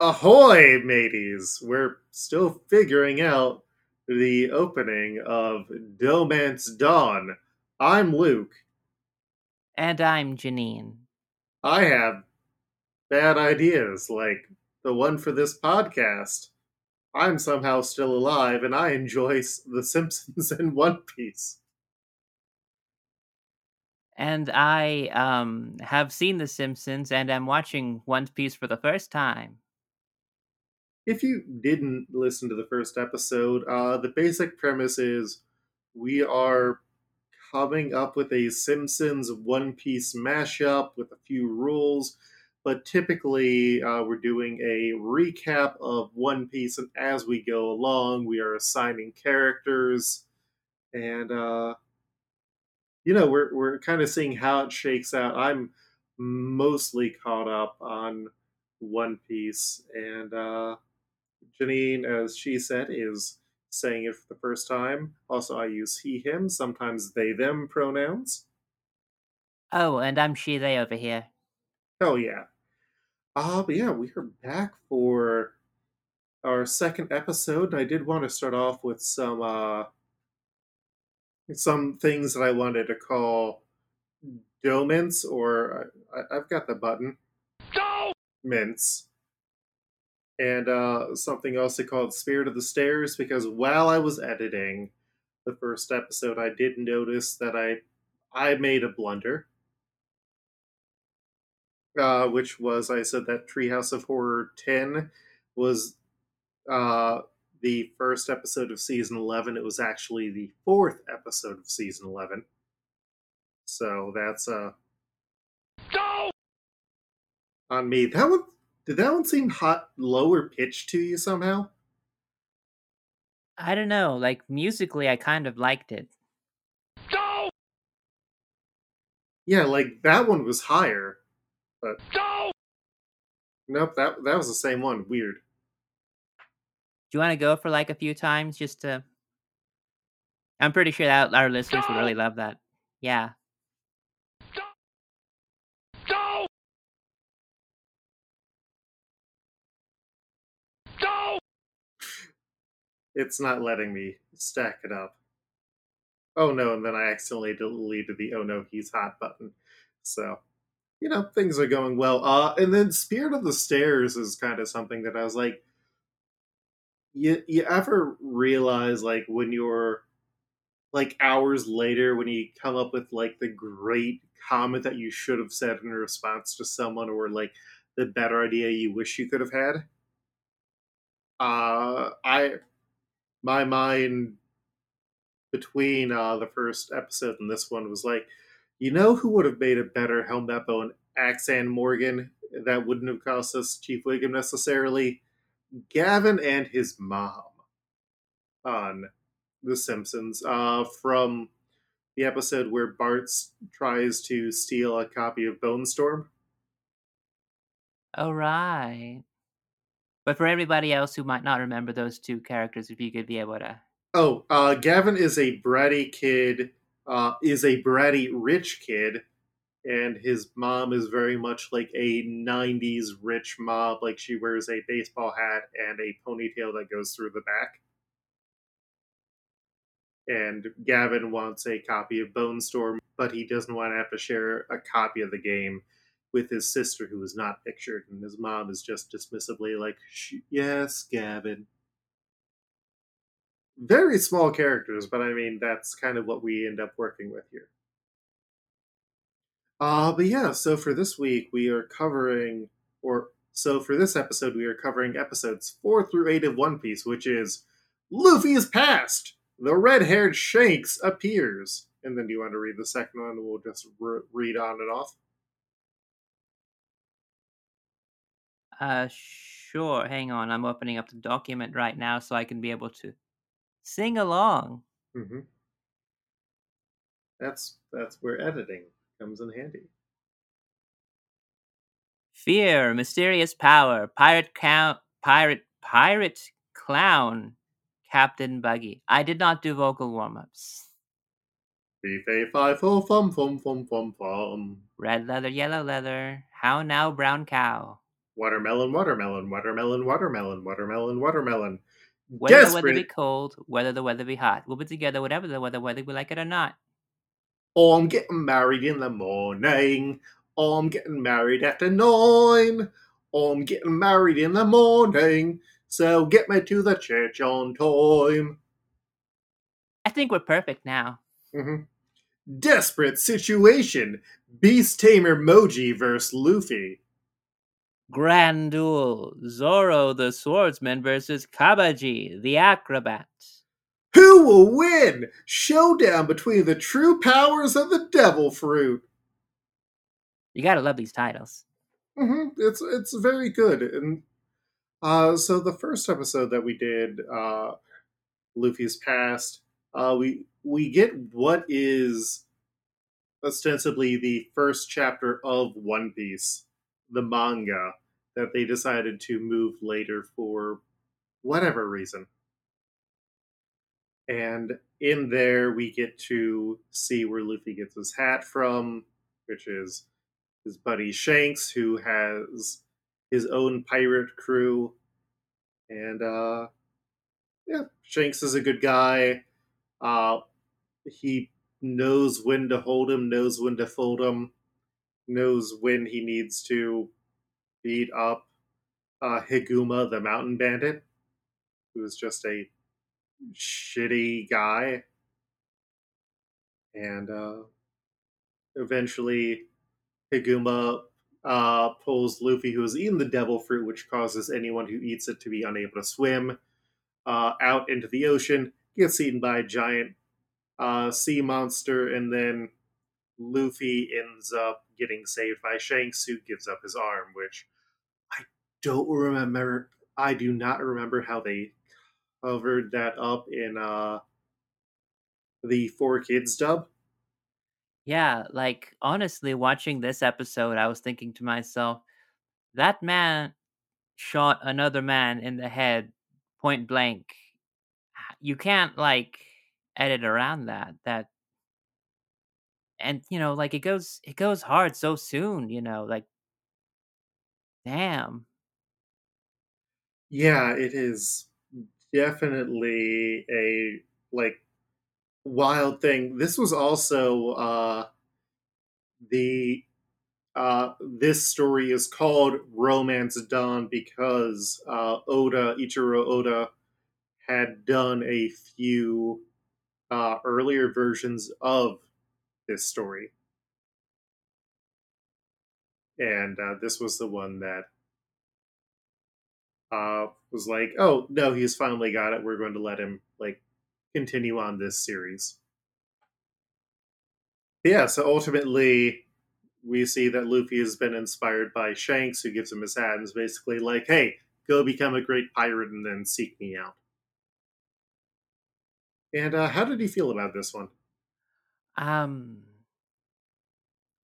Ahoy, mateys! We're still figuring out the opening of Dohmance Dawn. I'm Luke. And I'm Janine. I have bad ideas, like the one for this podcast. I'm somehow still alive, and I enjoy The Simpsons and One Piece. And I um, have seen The Simpsons and am watching One Piece for the first time if you didn't listen to the first episode, uh, the basic premise is we are coming up with a Simpsons One Piece mashup with a few rules, but typically uh, we're doing a recap of One Piece, and as we go along, we are assigning characters, and uh, you know we're we're kind of seeing how it shakes out. I'm mostly caught up on One Piece, and uh, Janine, as she said, is saying it for the first time. Also, I use he, him, sometimes they, them pronouns. Oh, and I'm she, they over here. Oh, yeah. Uh, but yeah, we are back for our second episode. I did want to start off with some, uh, some things that I wanted to call doments, or I, have got the button. Mints and uh, something else they called Spirit of the Stairs because while I was editing the first episode, I did notice that I I made a blunder, uh, which was I said that Treehouse of Horror ten was uh, the first episode of season eleven. It was actually the fourth episode of season eleven. So that's uh, no! on me. That one did that one seem hot, lower pitch to you somehow? I don't know. Like musically, I kind of liked it. No. Yeah, like that one was higher, but no. Nope that that was the same one. Weird. Do you want to go for like a few times just to? I'm pretty sure that our listeners no! would really love that. Yeah. it's not letting me stack it up. Oh no, and then I accidentally deleted the oh no, he's hot button. So, you know, things are going well. Uh and then Spirit of the Stairs is kind of something that I was like you you ever realize like when you're like hours later when you come up with like the great comment that you should have said in response to someone or like the better idea you wish you could have had? Uh I my mind between uh, the first episode and this one was like, you know who would have made a better Helmeppo and Axe-Hand Morgan that wouldn't have cost us Chief Wiggum necessarily? Gavin and his mom on The Simpsons uh, from the episode where Bart tries to steal a copy of Bonestorm. Oh, right. But for everybody else who might not remember those two characters, if you could be able to. Oh, uh, Gavin is a bratty kid, uh, is a bratty rich kid, and his mom is very much like a 90s rich mom. Like she wears a baseball hat and a ponytail that goes through the back. And Gavin wants a copy of Bonestorm, but he doesn't want to have to share a copy of the game with his sister who is not pictured, and his mom is just dismissively like, "Yes, Gavin." Very small characters, but I mean that's kind of what we end up working with here. Uh, but yeah, so for this week we are covering, or so for this episode we are covering episodes four through eight of One Piece, which is Luffy's past. The red-haired Shanks appears, and then do you want to read the second one? We'll just re- read on and off. Uh, sure. Hang on. I'm opening up the document right now so I can be able to sing along. Mm-hmm. That's that's where editing comes in handy. Fear, mysterious power, pirate count, pirate, pirate clown, Captain Buggy. I did not do vocal warm ups. Beef a five oh fum fum fum fum fum. Red leather, yellow leather. How now, brown cow? Watermelon, watermelon, watermelon, watermelon, watermelon, watermelon. Whether the weather be cold, whether the weather be hot, we'll be together whatever the weather, whether we like it or not. Oh, I'm getting married in the morning. Oh, I'm getting married at the nine. Oh, I'm getting married in the morning. So get me to the church on time. I think we're perfect now. Mhm. Desperate situation. Beast Tamer Mohji versus Luffy. Grand duel. Zoro the swordsman versus Cabaji the acrobat. Who will win? Showdown between the true powers of the Devil Fruit. You gotta love these titles. hmm It's it's very good, and uh, so the first episode that we did, uh, Luffy's past, uh, we we get what is ostensibly the first chapter of One Piece, the manga that they decided to move later for whatever reason. And in there, we get to see where Luffy gets his hat from, which is his buddy Shanks, who has his own pirate crew. And uh, yeah, Shanks is a good guy. Uh, he knows when to hold him, knows when to fold him, knows when he needs to beat up uh, Higuma, the mountain bandit, who is just a shitty guy. And uh, eventually, Higuma uh, pulls Luffy, who has eaten the devil fruit, which causes anyone who eats it to be unable to swim, uh, out into the ocean, gets eaten by a giant uh, sea monster, and then Luffy ends up getting saved by Shanks, who gives up his arm, which I don't remember. I do not remember how they covered that up in uh, the Four Kids dub. Yeah, like honestly, watching this episode, I was thinking to myself, that man shot another man in the head point blank. You can't like edit around that. That and you know, like it goes it goes hard so soon, you know, like damn. Yeah, it is definitely a like wild thing. This was also uh the uh this story is called Romance Dawn because uh Oda Eiichiro Oda had done a few uh earlier versions of this story. And uh, this was the one that uh, was like, "Oh no, he's finally got it. We're going to let him like continue on this series." Yeah, so ultimately, we see that Luffy has been inspired by Shanks, who gives him his hat and is basically like, "Hey, go become a great pirate and then seek me out." And uh, how did he feel about this one? Um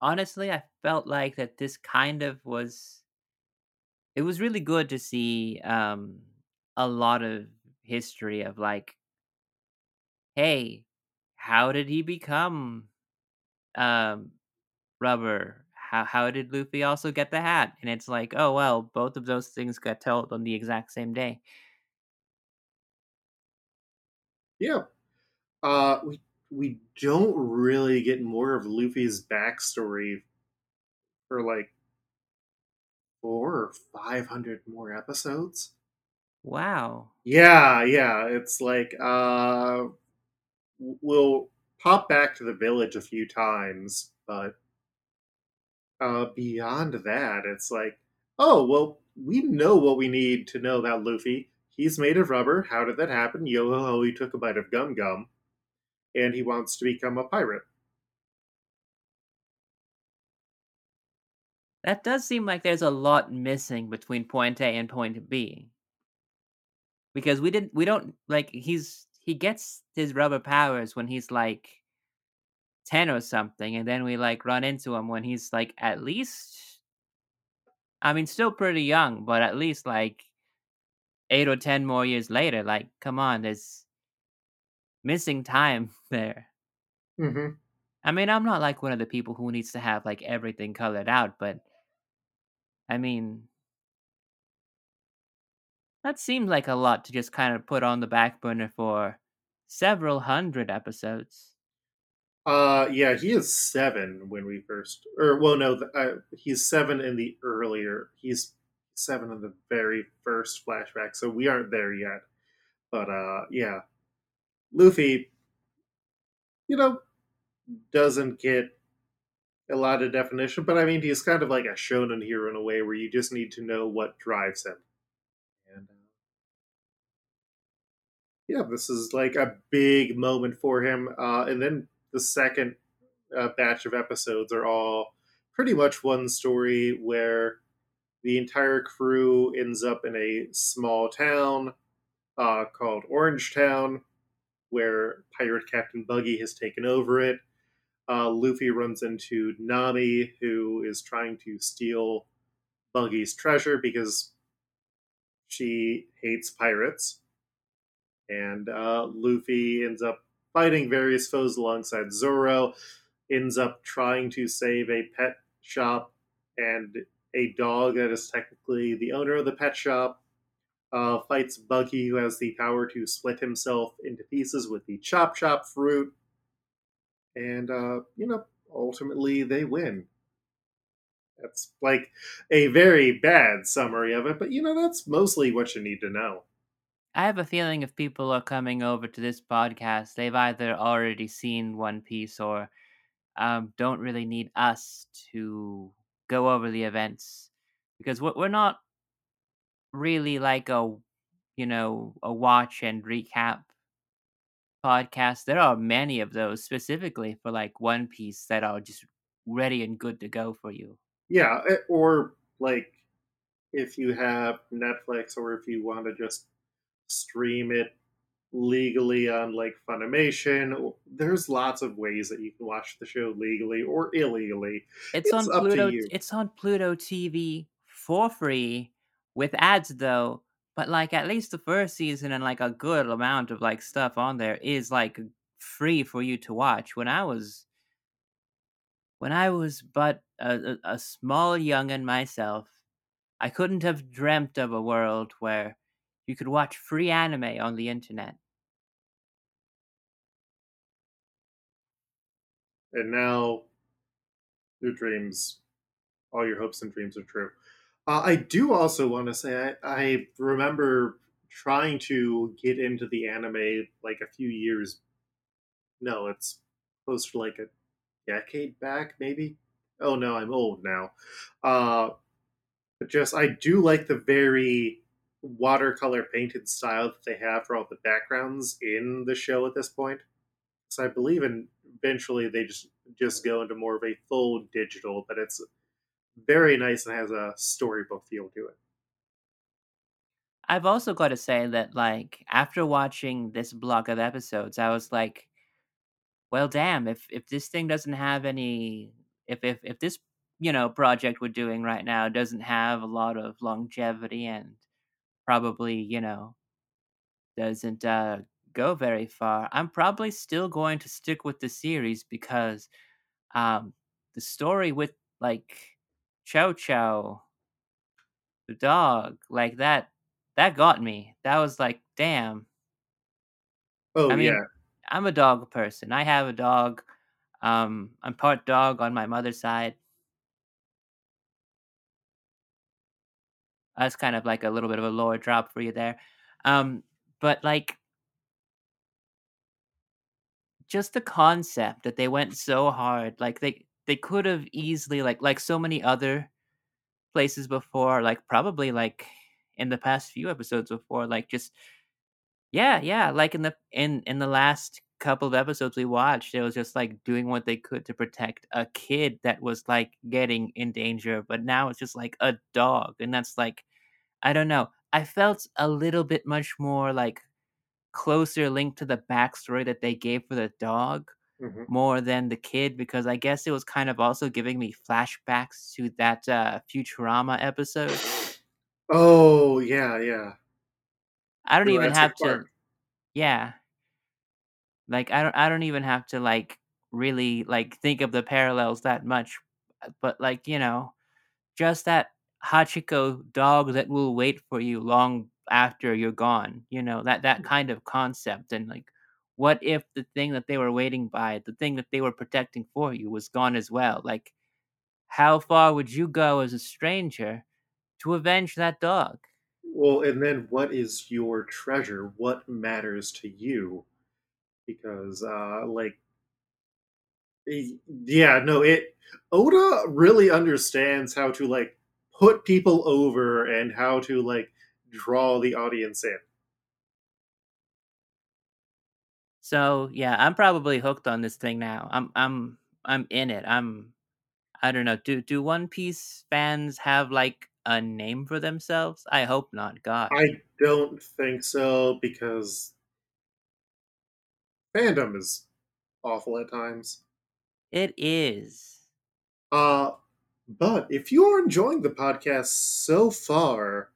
honestly, I felt like that this kind of was it was really good to see um a lot of history of like hey, how did he become um rubber? How how did Luffy also get the hat? And it's like, oh well, both of those things got told on the exact same day. Yeah, uh, we we don't really get more of Luffy's backstory for like four or five hundred more episodes. Wow. Yeah, yeah. It's like uh we'll pop back to the village a few times, but uh beyond that, it's like, oh well, we know what we need to know about Luffy. He's made of rubber. How did that happen? Yo ho ho, he took a bite of gum gum, and he wants to become a pirate. That does seem like there's a lot missing between point A and point B. Because we didn't we don't like he's he gets his rubber powers when he's like 10 or something and then we like run into him when he's like at least I mean still pretty young, but at least like eight or ten more years later. Like, come on, there's missing time there. hmm I mean, I'm not like one of the people who needs to have like everything colored out, but I mean, that seems like a lot to just kind of put on the back burner for several hundred episodes. Uh, yeah, he is seven when we first, or well, no, uh, he's seven in the earlier. He's seven in the very first flashback, so we aren't there yet. But uh, yeah, Luffy, you know, doesn't get a lot of definition, but I mean, he's kind of like a shonen hero in a way where you just need to know what drives him. And uh, yeah, this is like a big moment for him. Uh, and then the second uh, batch of episodes are all pretty much one story where the entire crew ends up in a small town uh, called Orange Town, where Pirate Captain Buggy has taken over it. Uh, Luffy runs into Nami, who is trying to steal Buggy's treasure because she hates pirates. And uh, Luffy ends up fighting various foes alongside Zoro, ends up trying to save a pet shop and a dog that is technically the owner of the pet shop. Uh, fights Buggy, who has the power to split himself into pieces with the Chop Chop fruit. And, uh, you know, ultimately they win. That's like a very bad summary of it, but you know, that's mostly what you need to know. I have a feeling if people are coming over to this podcast, they've either already seen One Piece or um, don't really need us to go over the events because we're we're not really like a you know a watch and recap podcast. There are many of those specifically for like One Piece that are just ready and good to go for you. Yeah, eh, or like if you have Netflix or if you want to just stream it legally on like Funimation, there's lots of ways that you can watch the show legally or illegally. It's, It's on Pluto. It's on Pluto TV for free with ads though. But like at least the first season and like a good amount of like stuff on there is like free for you to watch. When I was when I was but a, a, small youngin myself, I couldn't have dreamt of a world where you could watch free anime on the internet. And now your dreams, all your hopes and dreams are true. Uh, I do also want to say I, I remember trying to get into the anime like a few years. No, it's close to like a decade back, maybe. Oh no, I'm old now. Uh, but just I do like the very watercolor painted style that they have for all the backgrounds in the show at this point. So I believe in eventually they just just go into more of a full digital, but it's very nice and has a storybook feel to it. I've also got to say that like after watching this block of episodes, I was like, well damn, if if this thing doesn't have any if if if this, you know, project we're doing right now doesn't have a lot of longevity and probably, you know, doesn't uh go very far, I'm probably still going to stick with the series because um the story with like Chow Chow the dog like that that got me. That was like damn. Oh i mean yeah, i'm a dog person. I have a dog. Um i'm part dog on my mother's side. That's kind of like a little bit of a lower drop for you there. Um but like just the concept that they went so hard like they they could have easily like like so many other places before like probably like in the past few episodes before like just Yeah, yeah, like in the in in the last couple of episodes we watched, it was just like doing what they could to protect a kid that was like getting in danger, but now it's just like a dog and that's like I don't know. I felt a little bit much more like closer linked to the backstory that they gave for the dog hmm more than the kid because I guess it was kind of also giving me flashbacks to that uh Futurama episode. Oh yeah, yeah. I don't even Jurassic have to. Yeah, like I don't. I don't even have to like really like think of the parallels that much. But like you know, just that Hachiko dog that will wait for you long after you're gone. You know that that kind of concept and like. What if the thing that they were waiting by, the thing that they were protecting for you, was gone as well? Like, how far would you go as a stranger to avenge that dog? Well, and then what is your treasure? What matters to you? Because, uh, like, yeah, no, it. Oda really understands how to, like, put people over and how to, like, draw the audience in. So yeah, I'm probably hooked on this thing now. I'm I'm I'm in it. I'm I don't know. Do do One Piece fans have like a name for themselves? I hope not. God. I don't think so because fandom is awful at times. It is. Uh, but if you are enjoying the podcast so far,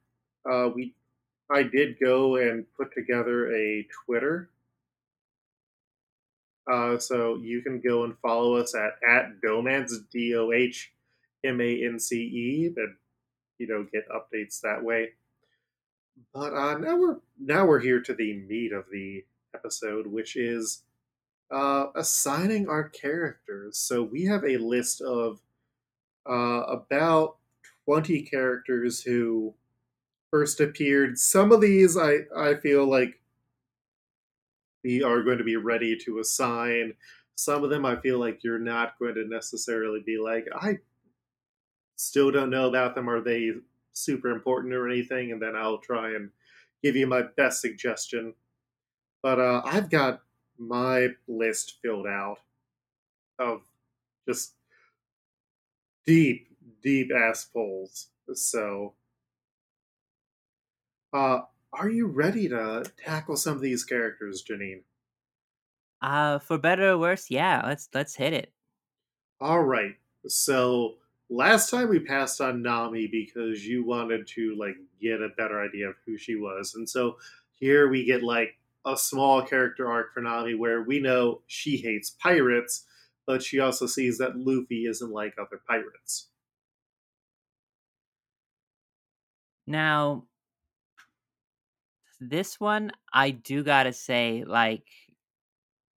uh, we I did go and put together a Twitter. Uh, so you can go and follow us at at Dohmance D O H M A N C E, and you know get updates that way. But uh, now we're now we're here to the meat of the episode, which is uh, assigning our characters. So we have a list of uh, about 20 characters who first appeared. Some of these I, I feel like we are going to be ready to assign. Some of them I feel like you're not going to necessarily be like, I still don't know about them. Are they super important or anything? And then I'll try and give you my best suggestion. But uh, I've got my list filled out of just deep, deep ass. So, uh, are you ready to tackle some of these characters, Janine? Uh for better or worse, yeah, let's let's hit it. All right. So, last time we passed on Nami because you wanted to like get a better idea of who she was. And so here we get like a small character arc for Nami where we know she hates pirates, but she also sees that Luffy isn't like other pirates. Now this one I do gotta say, like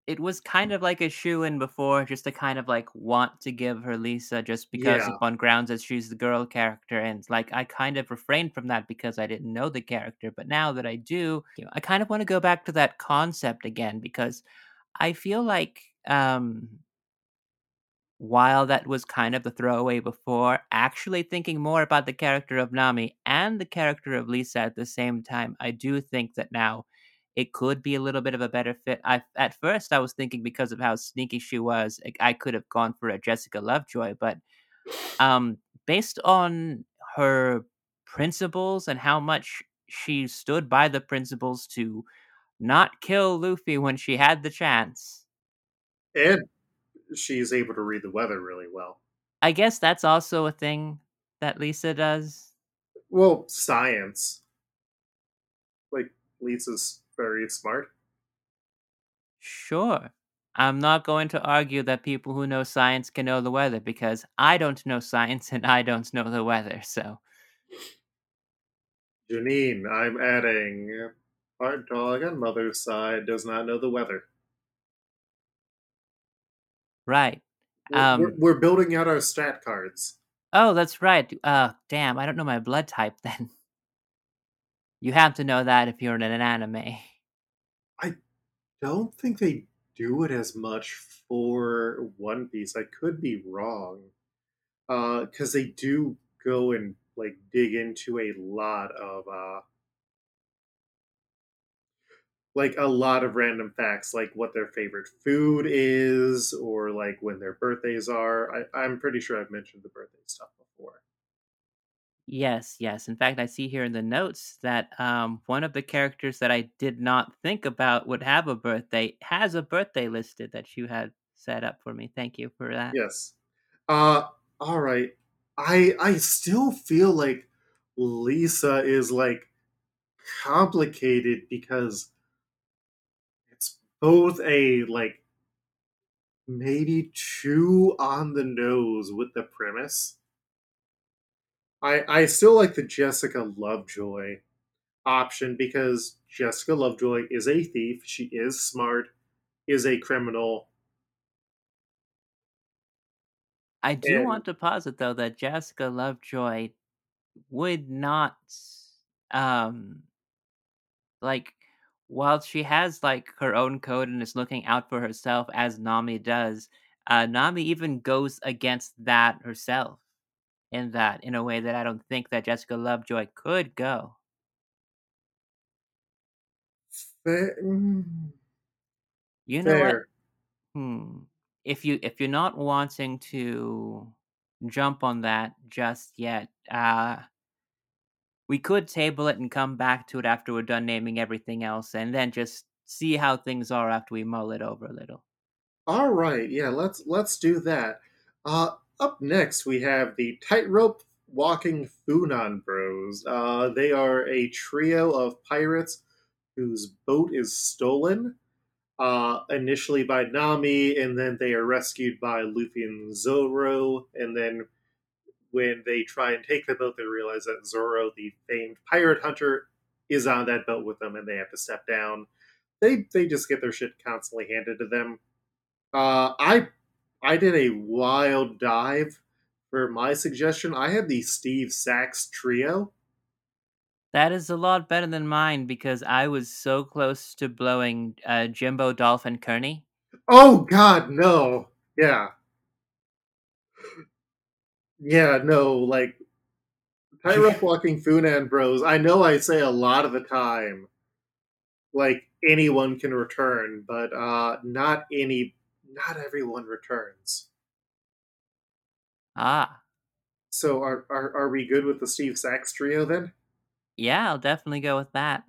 it was kind of like a shoe in before, just to kind of like want to give her Lisa just because Yeah. upon grounds that she's the girl character. And like I kind of refrained from that because I didn't know the character. But now that I do, I kind of want to go back to that concept again because I feel like um while that was kind of the throwaway before, actually thinking more about the character of Nami and the character of Lisa at the same time, I do think that now it could be a little bit of a better fit. I at first I was thinking because of how sneaky she was, I could have gone for a Jessica Lovejoy, but um, based on her principles and how much she stood by the principles to not kill Luffy when she had the chance. And she's able to read the weather really well. I guess that's also a thing that Lisa does. Well, science. Like, Lisa's very smart. Sure. I'm not going to argue that people who know science can know the weather because I don't know science and I don't know the weather. So, Janine, I'm adding part dog on mother's side does not know the weather. Right. We're, Um, we're, we're building out our stat cards. Oh, that's right. Uh, damn, I don't know my blood type then. You have to know that if you're in an anime. I don't think they do it as much for One Piece. I could be wrong. Because they do go and like dig into a lot of uh like a lot of random facts like what their favorite food is or like when their birthdays are I, i'm pretty sure i've mentioned the birthday stuff before Yes, yes. In fact, I see here in the notes that um, one of the characters that I did not think about would have a birthday has a birthday listed that you had set up for me. Thank you for that. yes uh all right i i still feel like lisa is like complicated because both a like maybe too on the nose with the premise. I I still like the Jessica Lovejoy option because Jessica Lovejoy is a thief. She is smart, is a criminal. I do And- want to posit though that Jessica Lovejoy would not um like while she has like her own code and is looking out for herself as Nami does, uh Nami even goes against that herself in that in a way that I don't think that Jessica Lovejoy could go. Fa- mm, You know what? Hmm. If you if you're not wanting to jump on that just yet, uh we could table it and come back to it after we're done naming everything else and then just see how things are after we mull it over a little. All right, yeah, let's let's do that. Uh, up next, we have the tightrope walking Funan Bros. Uh, they are a trio of pirates whose boat is stolen. Uh, initially by Nami, and then they are rescued by Luffy and Zoro, and then when they try and take the boat, they realize that Zoro, the famed pirate hunter, is on that boat with them, and they have to step down. They they just get their shit constantly handed to them. Uh, I I did a wild dive for my suggestion. I had the Steve Sachs trio. That is a lot better than mine because I was so close to blowing uh, Jimbo, Dolphin Kearney. Oh God, no! Yeah, yeah, no. Like tightrope walking Funan Bros. I know I say a lot of the time, like anyone can return, but uh, not any, not everyone returns. Ah, So are are are we good with the Steve Sachs trio then? yeah, I'll definitely go with that.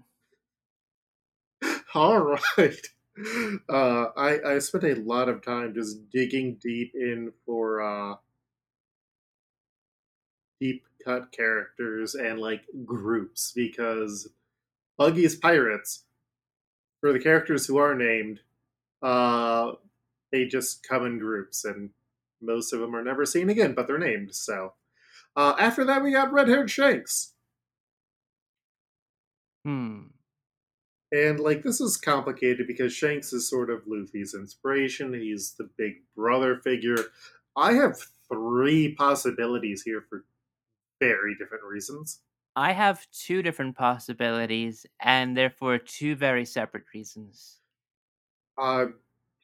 All right. Uh, I I spent a lot of time just digging deep in for uh, deep cut characters and like groups because Buggy's Pirates, for the characters who are named, uh, they just come in groups and most of them are never seen again, but they're named. So uh, after that, we got Red Haired Shanks. Hmm. And like this is complicated because Shanks is sort of Luffy's inspiration. He's the big brother figure. I have three possibilities here for very different reasons. I have two different possibilities, and therefore two very separate reasons. Uh, do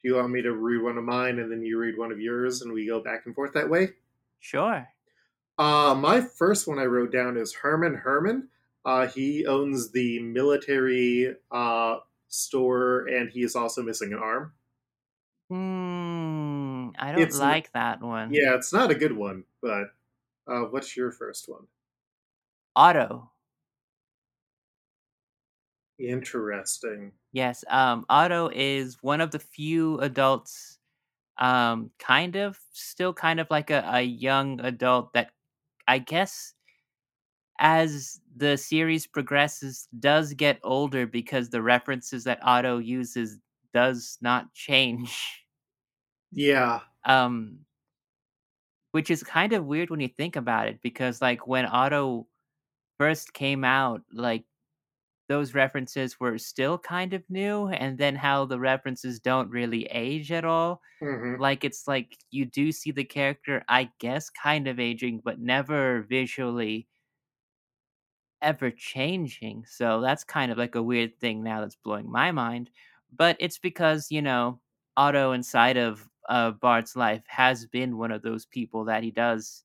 you want me to read one of mine and then you read one of yours and we go back and forth that way? Sure. Uh, my first one I wrote down is Herman Herman. Uh, he owns the military uh, store and he is also missing an arm. Hmm. I don't It's like that one. Yeah, it's not a good one, but uh, what's your first one? Otto. Interesting. Yes. Um. Otto is one of the few adults. Um. Kind of still kind of like a, a young adult that, I guess, as the series progresses, does get older because the references that Otto uses does not change. Yeah. um which is kind of weird when you think about it because like when Otto first came out like those references were still kind of new and then how the references don't really age at all. Hmm like it's like you do see the character I guess kind of aging but never visually ever changing so that's kind of like a weird thing now that's blowing my mind but it's because you know Otto inside of uh, Bart's life has been one of those people that he does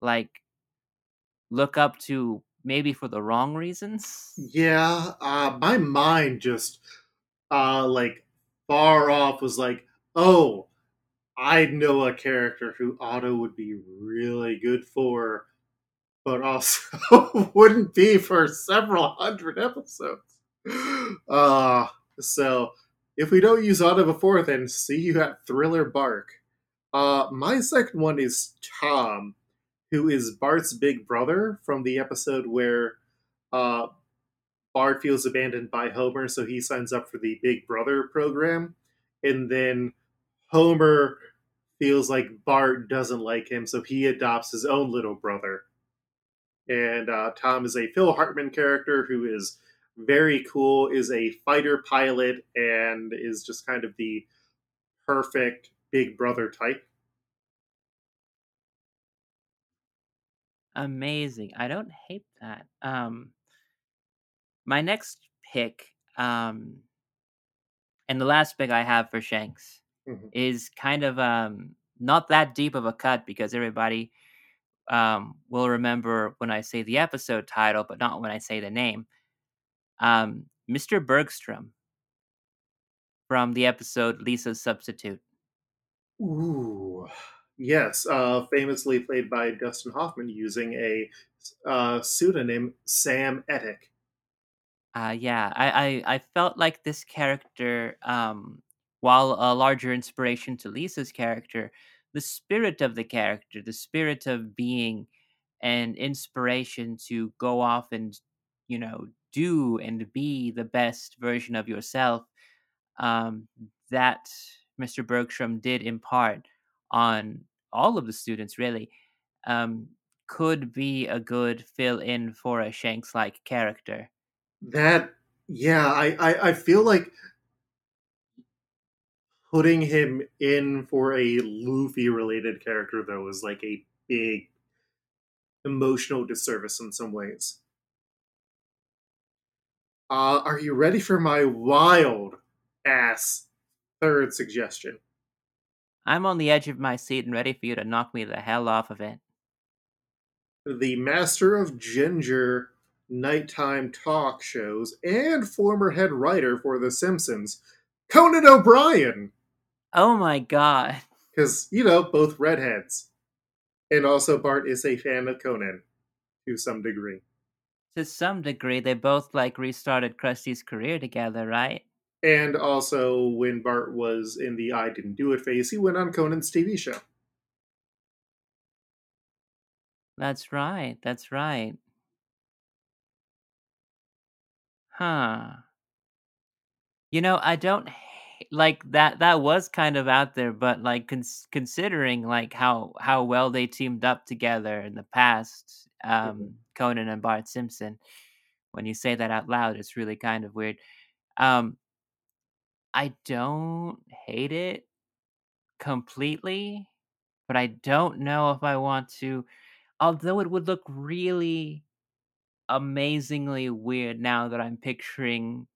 like look up to maybe for the wrong reasons. Yeah. Uh, my mind just uh, like far off was like, oh, I know a character who Otto would be really good for, but also wouldn't be for several hundred episodes. Uh, so if we don't use Otto before, then see you at Thriller Bark. Uh, my second one is Tom, who is Bart's big brother from the episode where uh, Bart feels abandoned by Homer, so he signs up for the Big Brother program. And then Homer feels like Bart doesn't like him, so he adopts his own little brother. And uh, Tom is a Phil Hartman character who is very cool, is a fighter pilot, and is just kind of the perfect Big Brother type. Amazing. I don't hate that. Um, my next pick, um, and the last pick I have for Shanks Mhm. is kind of um not that deep of a cut because everybody um will remember when I say the episode title, but not when I say the name. Um, Mr. Bergstrom from the episode Lisa's Substitute. Ooh, yes, uh, famously played by Dustin Hoffman using a uh, pseudonym Sam Etic. Uh, yeah, I, I, I felt like this character, um, while a larger inspiration to Lisa's character, the spirit of the character, the spirit of being an inspiration to go off and, you know, do and be the best version of yourself, um, that Mr. Bergstrom did impart on all of the students, really, um, could be a good fill in for a Shanks like character. That, yeah, I, I, I feel like putting him in for a Luffy related character, though, is like a big emotional disservice in some ways. Uh, are you ready for my wild ass third suggestion? I'm on the edge of my seat and ready for you to knock me the hell off of it. The master of ginger nighttime talk shows and former head writer for The Simpsons, Conan O'Brien. Oh my god. Because, you know, both redheads. And also, Bart is a fan of Conan to some degree. To some degree, they both like restarted Krusty's career together, right? And also, when Bart was in the I Didn't Do It phase, he went on Conan's TV show. That's right. That's right. Huh. You know, I don't like that. That was kind of out there, but like cons- considering like how how well they teamed up together in the past, um, Conan and Bart Simpson. When you say that out loud, it's really kind of weird. Um, I don't hate it completely, but I don't know if I want to. Although it would look really amazingly weird now that I'm picturing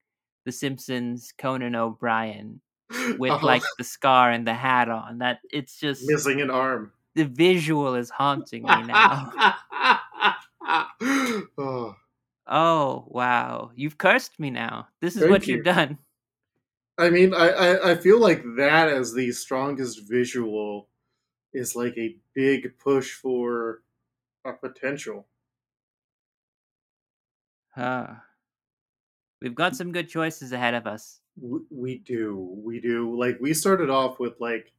The Simpsons Conan O'Brien with Uh-huh. like the scar and the hat on. That it's just missing an arm. the visual is haunting me now. oh, oh wow, you've cursed me now. This is Thank what you. you've done. I mean, I, I, I feel like that as the strongest visual is like a big push for a potential. Huh. We've got some good choices ahead of us. We, we do, we do. Like we started off with like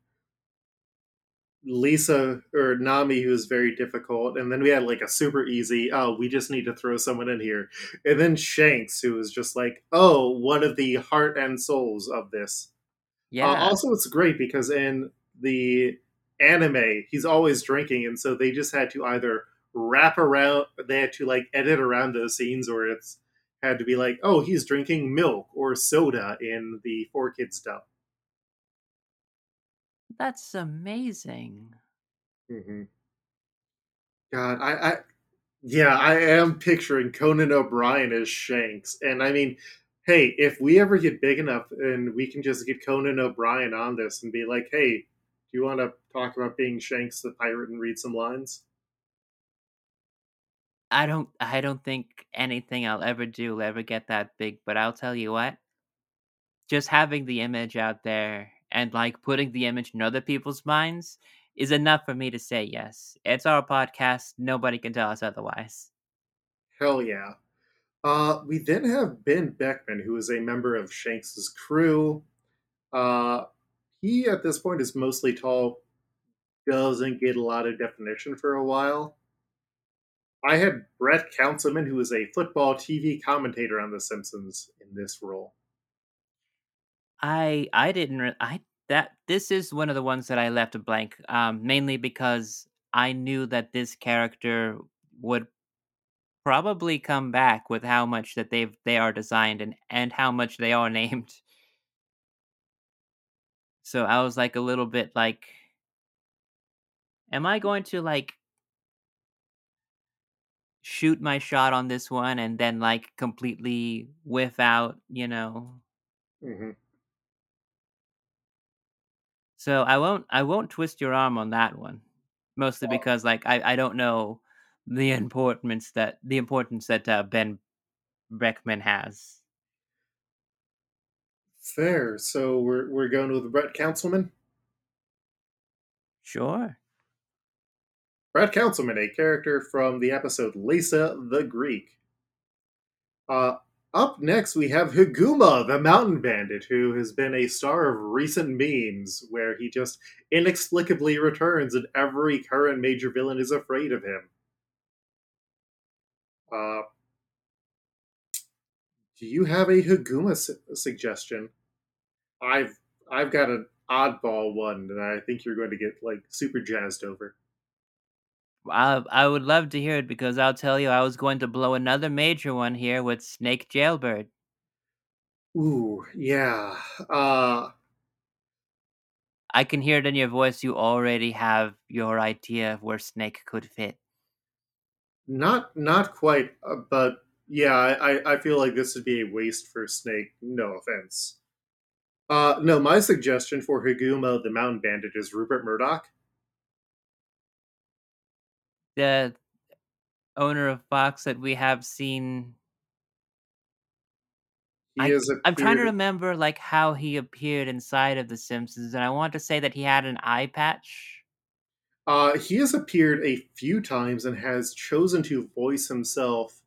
Lisa or Nami, who was very difficult, and then we had like a super easy. Oh, we just need to throw someone in here, and then Shanks, who was just like, oh, one of the heart and souls of this. Yeah. Uh, also, it's great because in the anime, he's always drinking, and so they just had to either wrap around, they had to like edit around those scenes, or it's had to be like, oh, he's drinking milk or soda in the Four Kids dub. That's amazing. Mm-hmm. God, I, I, yeah, I am picturing Conan O'Brien as Shanks, and I mean, hey, if we ever get big enough and we can just get Conan O'Brien on this and be like, hey, do you want to talk about being Shanks the pirate and read some lines? I don't I don't think anything I'll ever do will ever get that big, but I'll tell you what. Just having the image out there and like putting the image in other people's minds is enough for me to say yes. It's our podcast. Nobody can tell us otherwise. Hell yeah. Uh, we then have Benn Beckman, who is a member of Shanks's crew. Uh, he, at this point, is mostly tall, doesn't get a lot of definition for a while. I had Brett Councilman, who is a football TV commentator on The Simpsons, in this role. I I didn't re- I that this is one of the ones that I left a blank um mainly because I knew that this character would probably come back with how much that they've they are designed and and how much they are named. So I was like a little bit like am I going to like shoot my shot on this one and then like completely whiff out, you know? hmm So I won't I won't twist your arm on that one. Mostly Well, because like I, I don't know the importance that the importance that uh, Benn Beckman has. fair. So we're we're going with Brett Councilman. Sure. Brett Councilman, a character from the episode Lisa the Greek. Uh, up next, we have Higuma, the mountain bandit, who has been a star of recent memes, where he just inexplicably returns and every current major villain is afraid of him. Uh, do you have a Higuma su- suggestion? I've I've got an oddball one that I think you're going to get like super jazzed over. I I would love to hear it because I'll tell you I was going to blow another major one here with Snake Jailbird. Ooh, yeah. Uh, I can hear it in your voice. You already have your idea of where Snake could fit. Not not quite, uh, but yeah, I, I- I feel like this would be a waste for Snake. No offense. Uh, no, my suggestion for Higuma the Mountain Bandit is Rupert Murdoch. The owner of Fox that we have seen. He I, I'm trying to remember like how he appeared inside of The Simpsons, and I want to say that he had an eye patch. Uh, he has appeared a few times and has chosen to voice himself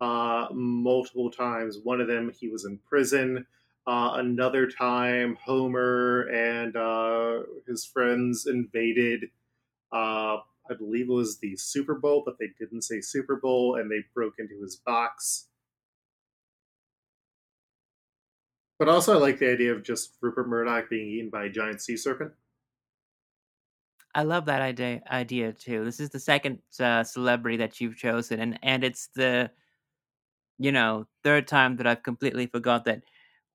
uh, multiple times. One of them, he was in prison. Uh, another time, Homer and uh, his friends invaded. I believe it was the Super Bowl, but they didn't say Super Bowl, and they broke into his box. But also, I like the idea of just Rupert Murdoch being eaten by a giant sea serpent. I love that idea idea too. This is the second uh, celebrity that you've chosen, and and it's the you know third time that I've completely forgot that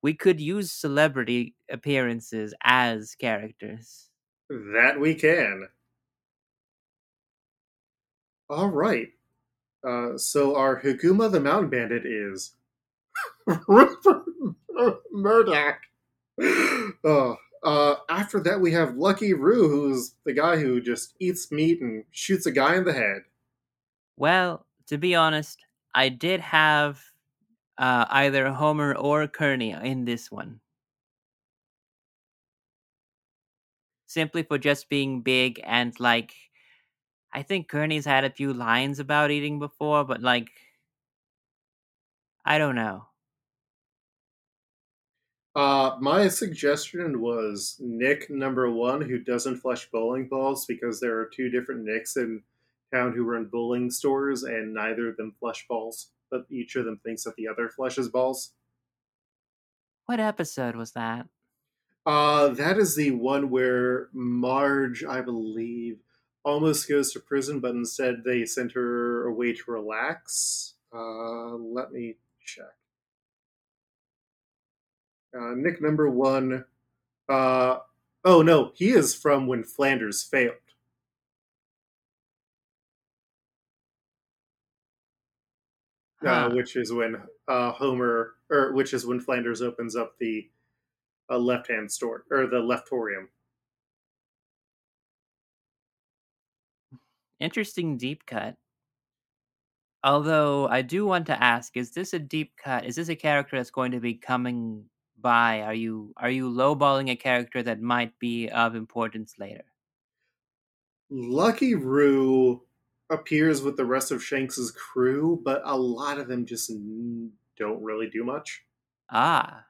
we could use celebrity appearances as characters. That we can. All right. Uh, so our Higuma the Mountain Bandit is Rupert Murdoch. Oh, uh, after that, we have Lucky Roo, who's the guy who just eats meat and shoots a guy in the head. Well, to be honest, I did have uh, either Homer or Kearney in this one. Simply for just being big and like, I think Kearney's had a few lines about eating before, but like, I don't know. Uh, my suggestion was Nick number one, who doesn't flush bowling balls because there are two different Nicks in town who run bowling stores, and neither of them flush balls, but each of them thinks that the other flushes balls. What episode was that? Uh, that is the one where Marge, I believe, almost goes to prison, but instead they send her away to relax. Uh, let me check. Uh, Nick number one. Uh, oh no, he is from when Flanders failed. Huh. Uh, which is when uh, Homer, or which is when Flanders opens up the uh, left-hand store or the leftorium. Interesting deep cut. Although I do want to ask, is this a deep cut? Is this a character that's going to be coming by? Are you are you lowballing a character that might be of importance later? Lucky Roo appears with the rest of Shanks's crew, but a lot of them just don't really do much. Ah,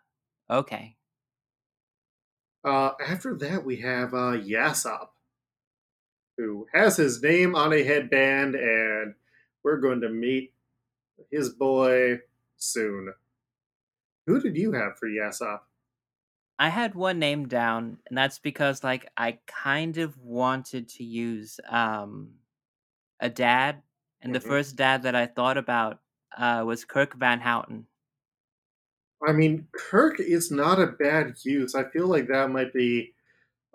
okay. Uh, after that, we have uh, Yasopp, who has his name on a headband and we're going to meet his boy soon. Who did you have for Yasopp? I had one name down, and that's because like I kind of wanted to use um a dad, and the Mhm. first dad that I thought about uh was Kirk Van Houten. I mean, Kirk is not a bad use. I feel like that might be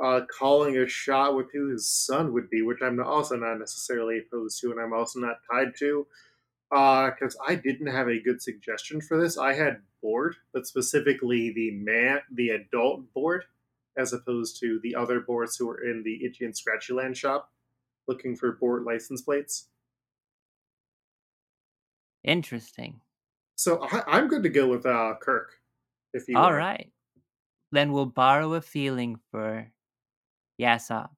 uh, calling a shot with who his son would be, which I'm also not necessarily opposed to, and I'm also not tied to. Because I didn't have a good suggestion for this. I had Bort, but specifically the man, the adult Bort, as opposed to the other Borts who were in the Itchy and Scratchy Land shop looking for Bort license plates. Interesting. So I, I'm good to go with uh, Kirk. If you All right. Then we'll borrow a feeling for Yasopp.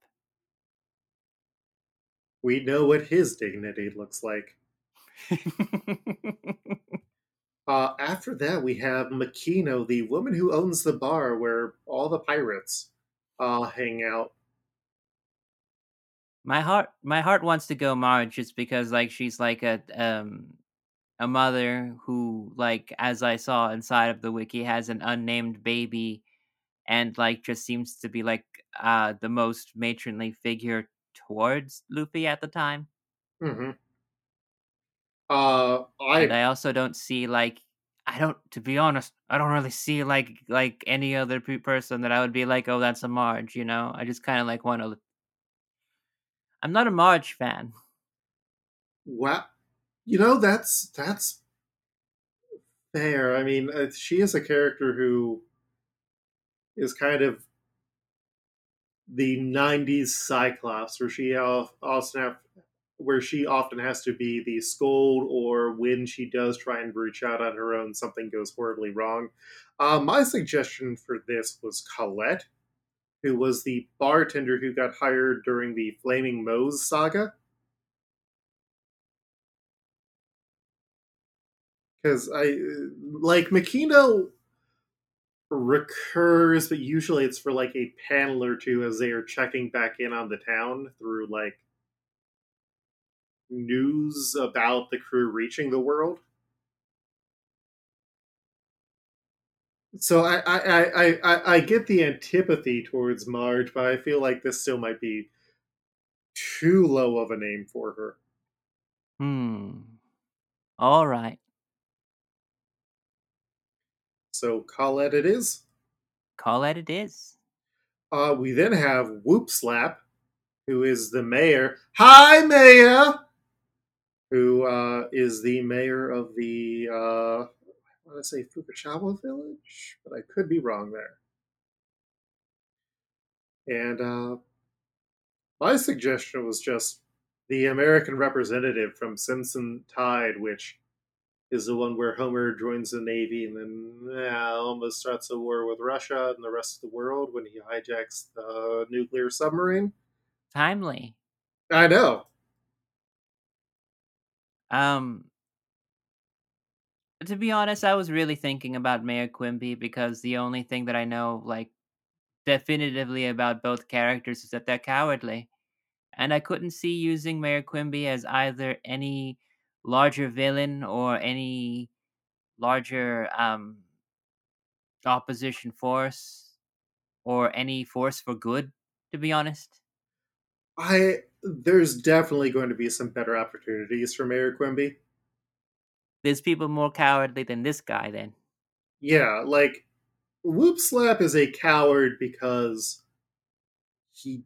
we know what his dignity looks like. Uh, after that, we have Makino, the woman who owns the bar where all the pirates uh, hang out. my heart my heart wants to go Marge just because like she's like a um a mother who like as I saw inside of the wiki has an unnamed baby and like just seems to be like uh the most matronly figure towards Luffy at the time. hmm Uh, I And I also don't see like I don't to be honest, I don't really see like like any other pe- person that I would be like, "Oh, that's a Marge," you know? I just kind of like want to I'm not a Marge fan. wow, you know that's that's fair. I mean, uh, she is a character who is kind of the '90s Cyclops, where she also have where she often has to be the scold, or when she does try and reach out on her own, something goes horribly wrong. Uh, my suggestion for this was Colette, who was the bartender who got hired during the Flaming Moe's saga. Because I like Makino recurs, but usually it's for like a panel or two as they are checking back in on the town through like news about the crew reaching the world. So I I, I, I, I get the antipathy towards Marge, but I feel like this still might be too low of a name for her. Hmm. All right. So call Colette it is. Call it it is. Uh, we then have Woop Slap, who is the mayor. Hi, Mayor! Who uh, is the mayor of the, uh, I want to say Fukushima Village, but I could be wrong there. And uh, my suggestion was just the American representative from Simpson Tide, which is the one where Homer joins the Navy and then yeah, almost starts a war with Russia and the rest of the world when he hijacks the nuclear submarine. Timely. I know. Um to be honest, I was really thinking about Mayor Quimby because the only thing that I know like definitively about both characters is that they're cowardly. And I couldn't see using Mayor Quimby as either any larger villain or any larger um opposition force or any force for good, to be honest. I there's definitely going to be some better opportunities for Mayor Quimby. There's people more cowardly than this guy then. Yeah, like Woop Slap is a coward because he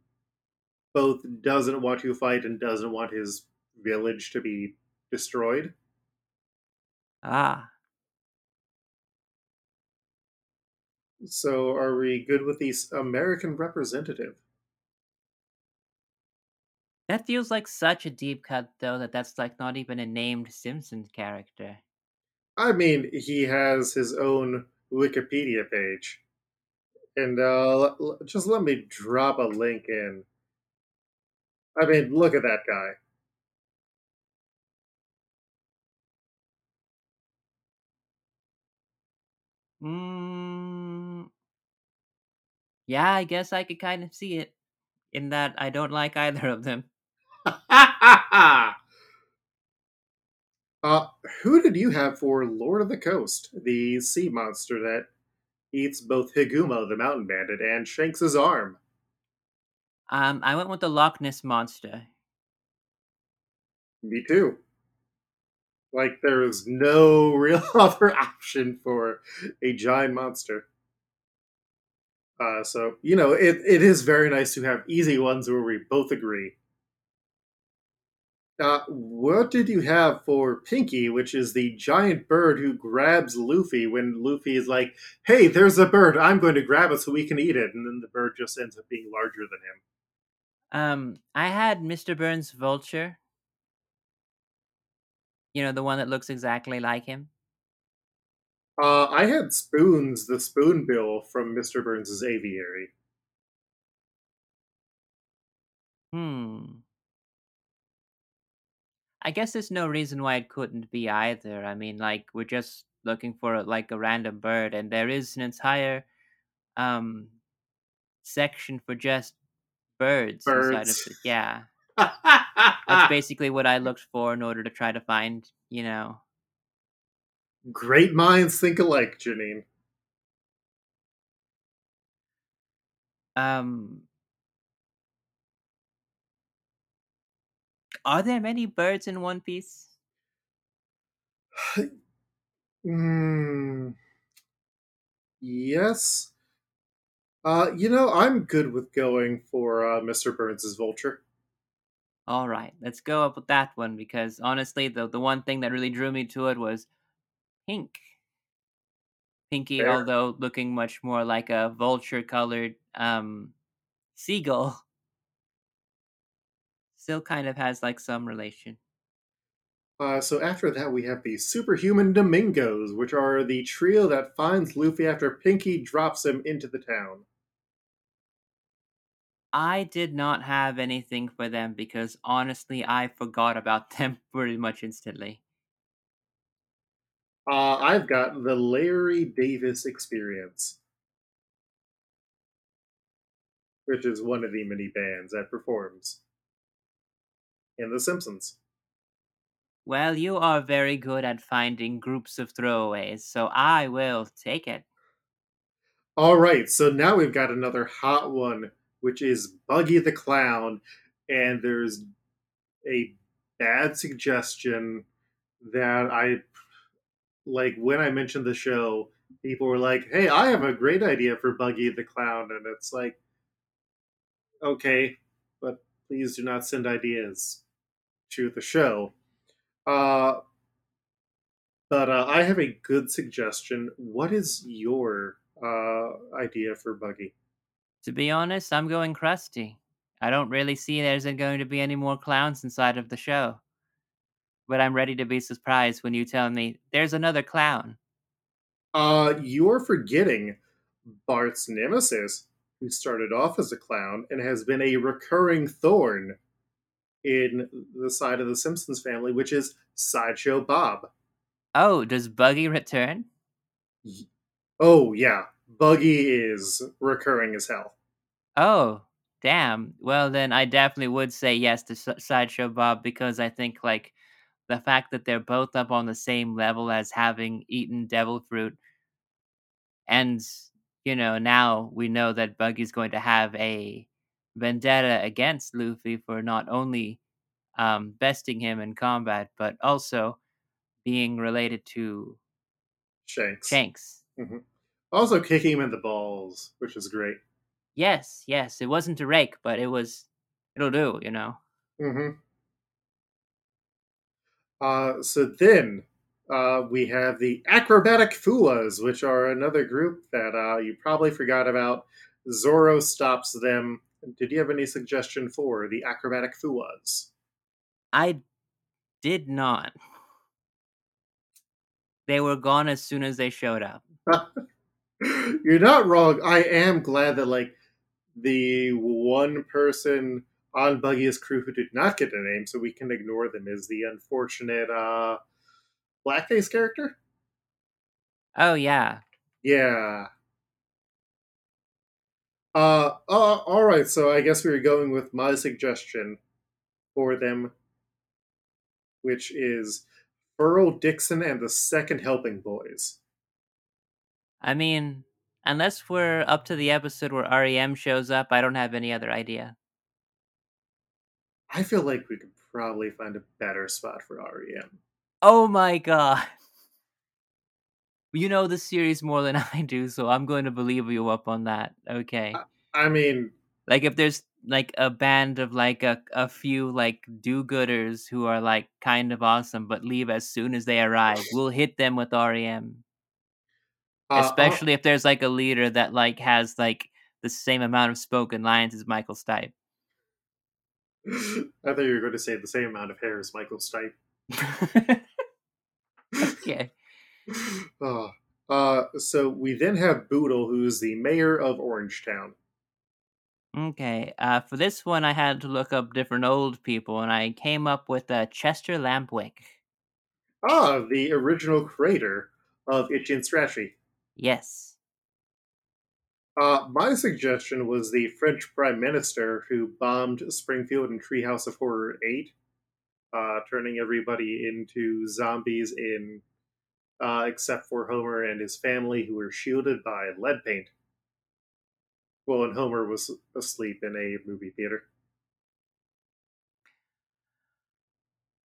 both doesn't want to fight and doesn't want his village to be destroyed. Ah, So are we good with the American representative? that feels like such a deep cut though that that's like not even a named Simpsons character. I mean, he has his own Wikipedia page. And uh, just let me drop a link in. I mean, look at that guy. Mm, yeah, I guess I could kind of see it in that I don't like either of them. Uh, who did you have for Lord of the Coast, the sea monster that eats both Higuma, the mountain bandit, and Shanks's arm? Um, I went with the Loch Ness monster. Me too. Like there is no real other option for a giant monster. Uh, so you know, it, it is very nice to have easy ones where we both agree. Uh, what did you have for Pinky, which is the giant bird who grabs Luffy when Luffy is like, "Hey, there's a bird. I'm going to grab it so we can eat it," and then the bird just ends up being larger than him. Um, I had Mr. Burns' vulture. You know, the one that looks exactly like him. Uh, I had Spoons, the spoonbill from Mr. Burns's aviary. Hmm. I guess there's no reason why it couldn't be either. I mean, like we're just looking for like a random bird, and there is an entire um section for just birds, inside of Birds. it. Yeah, that's basically what I looked for in order to try to find, you know. Great minds think alike, Janine. Um, are there many birds in One Piece? Hmm. Yes. Uh, you know, I'm good with going for uh, Mr. Burns' vulture. All right, let's go up with that one because honestly, the the one thing that really drew me to it was pink. Pinky, Fair. although looking much more like a vulture-colored um, seagull, still kind of has like some relation. Uh, so after that, we have the superhuman Domingos, which are the trio that finds Luffy after Pinky drops him into the town. I did not have anything for them because honestly, I forgot about them pretty much instantly. Uh, I've got the Larry Davis Experience, which is one of the many bands that performs in The Simpsons. Well, you are very good at finding groups of throwaways, so I will take it. All right, so now we've got another hot one, which is Buggy the Clown, and there's a bad suggestion that I like when I mentioned the show. People were like, "Hey, I have a great idea for Buggy the Clown," and it's like, okay, but please do not send ideas to the show. Uh, but uh, I have a good suggestion. What is your uh, idea for Buggy? To be honest, I'm going crusty. I don't really see there's going to be any more clowns inside of the show. But I'm ready to be surprised when you tell me there's another clown. Uh, you're forgetting Bart's nemesis, who started off as a clown and has been a recurring thorn in the side of the Simpsons family, which is Sideshow Bob. Oh, does Buggy return? Oh, yeah. Buggy is recurring as hell. Oh, damn. Well, then I definitely would say yes to S- Sideshow Bob because I think, like, the fact that they're both up on the same level as having eaten devil fruit and you know now we know that buggy's going to have a vendetta against luffy for not only um, besting him in combat but also being related to Shanks. shanks Also kicking him in the balls, which is great. Yes yes it wasn't a rake but it was it'll do you know hmm Uh, so then uh, we have the Acrobatic Fuas, which are another group that uh, you probably forgot about. Zoro stops them. Did you have any suggestion for the Acrobatic Fuas? i did not they were gone as soon as they showed up You're not wrong. I am glad that like the one person on Buggy's crew who did not get a name, so we can ignore them, is the unfortunate uh, blackface character. oh yeah Yeah. Uh, uh, all right. So I guess we were going with my suggestion for them, which is Burl Dixon and the Second Helping Boys. I mean, unless we're up to the episode where REM shows up, I don't have any other idea. I feel like we could probably find a better spot for REM. Oh my god. You know the series more than I do, so I'm going to believe you up on that. Okay. I mean, like if there's like a band of like a, a few like do-gooders who are like kind of awesome but leave as soon as they arrive, we'll hit them with REM. Uh, Especially if there's like a leader that like has like the same amount of spoken lines as Michael Stipe. I thought you were going to say the same amount of hair as Michael Stipe. okay. Uh, uh, so we then have Boodle, who is the mayor of Orangetown. Okay. Uh, for this one, I had to look up different old people, and I came up with uh, Chester Lampwick. Ah, the original creator of Itchy and Scratchy. Yes. Uh, my suggestion was the French Prime Minister who bombed Springfield and Treehouse of Horror 8, uh, turning everybody into zombies in uh, except for Homer and his family, who were shielded by lead paint. Well, and Homer was asleep in a movie theater.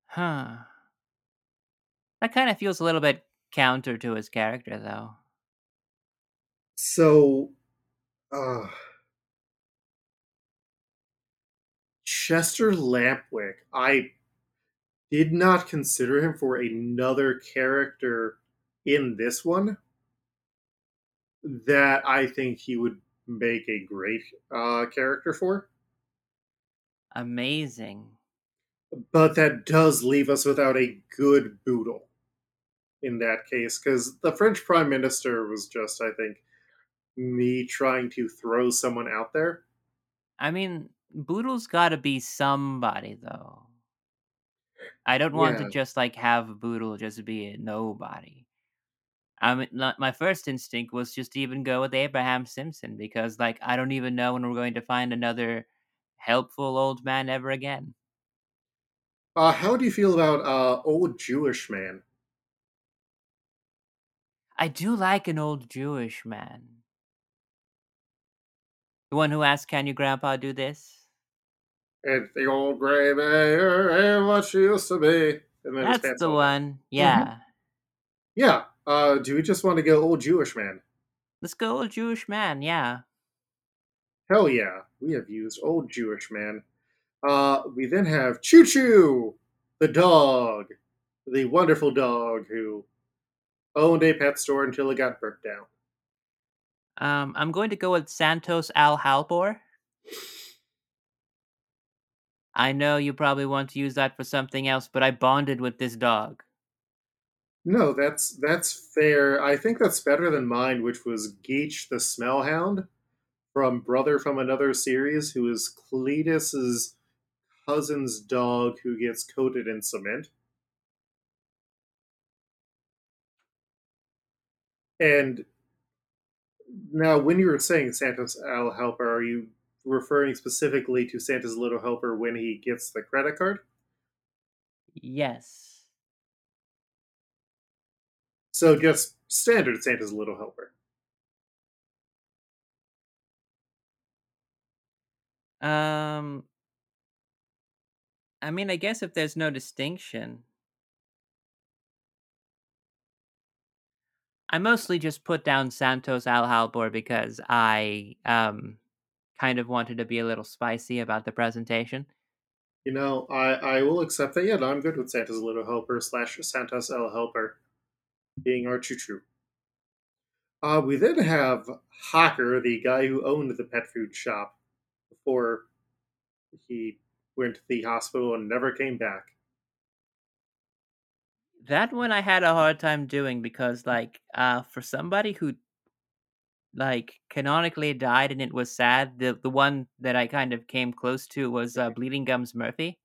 Huh. That kind of feels a little bit counter to his character, though. So, uh, Chester Lampwick, I did not consider him for another character in this one that I think he would make a great uh, character for. Amazing. But that does leave us without a good Boodle in that case, because the French Prime Minister was just, I think, me trying to throw someone out there. I mean, Boodle's got to be somebody, though. I don't want Yeah. to just like have Boodle just be a nobody. I mean, my first instinct was just to even go with Abraham Simpson because, like, I don't even know when we're going to find another helpful old man ever again. Uh, how do you feel about uh, old Jewish man? I do like an old Jewish man. The one who asked, Can your grandpa do this? It's the old gray mayor and what she used to be. And then That's the one. Yeah. Yeah. Uh, do we just want to go old Jewish man? Let's go, old Jewish man. Yeah. Hell yeah, we have used old Jewish man. Uh, we then have Choo Choo, the dog, the wonderful dog who owned a pet store until it got burnt down. Um, I'm going to go with Santos L. Halper. I know you probably want to use that for something else, but I bonded with this dog. No, that's that's fair. I think that's better than mine, which was Geach the Smellhound from Brother from Another Series, who is Cletus's cousin's dog who gets coated in cement. And now, when you were saying Santa's Al Helper, are you referring specifically to Santa's Little Helper when he gets the credit card? Yes. So just standard Santa's Little Helper. Um, I mean, I guess if there's no distinction, I mostly just put down Santos L. Halper because I um kind of wanted to be a little spicy about the presentation. You know, I, I will accept that. Yeah, no, I'm good with Santa's Little Helper slash Santa's El Helper being our choo choo. Uh, we then have Hocker, the guy who owned the pet food shop before he went to the hospital and never came back. That one I had a hard time doing because, like, uh, for somebody who, like, canonically died and it was sad, the the one that I kind of came close to was uh, Bleeding Gums Murphy,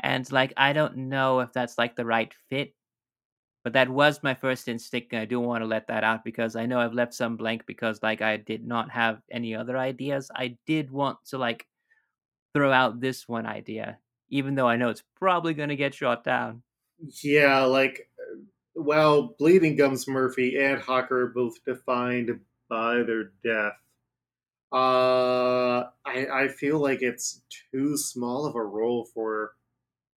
and like, I don't know if that's like the right fit, but that was my first instinct, and I do want to let that out because I know I've left some blank because, like, I did not have any other ideas. I did want to like throw out this one idea, even though I know it's probably going to get shot down. Yeah, like well, Bleeding Gums Murphy and Hocker are both defined by their death. Uh, I I feel like it's too small of a role for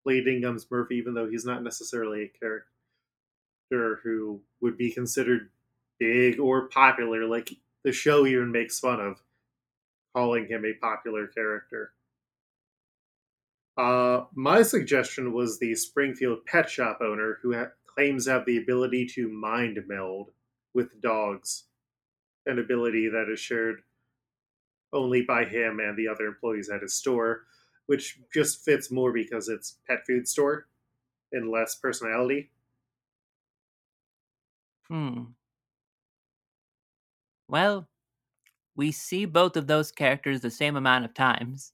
Bleeding Gums Murphy, even though he's not necessarily a character who would be considered big or popular. Like the show even makes fun of calling him a popular character. Uh, my suggestion was the Springfield pet shop owner who ha- claims to have the ability to mind meld with dogs, an ability that is shared only by him and the other employees at his store, which just fits more because it's pet food store and less personality. Hmm. Well, we see both of those characters the same amount of times.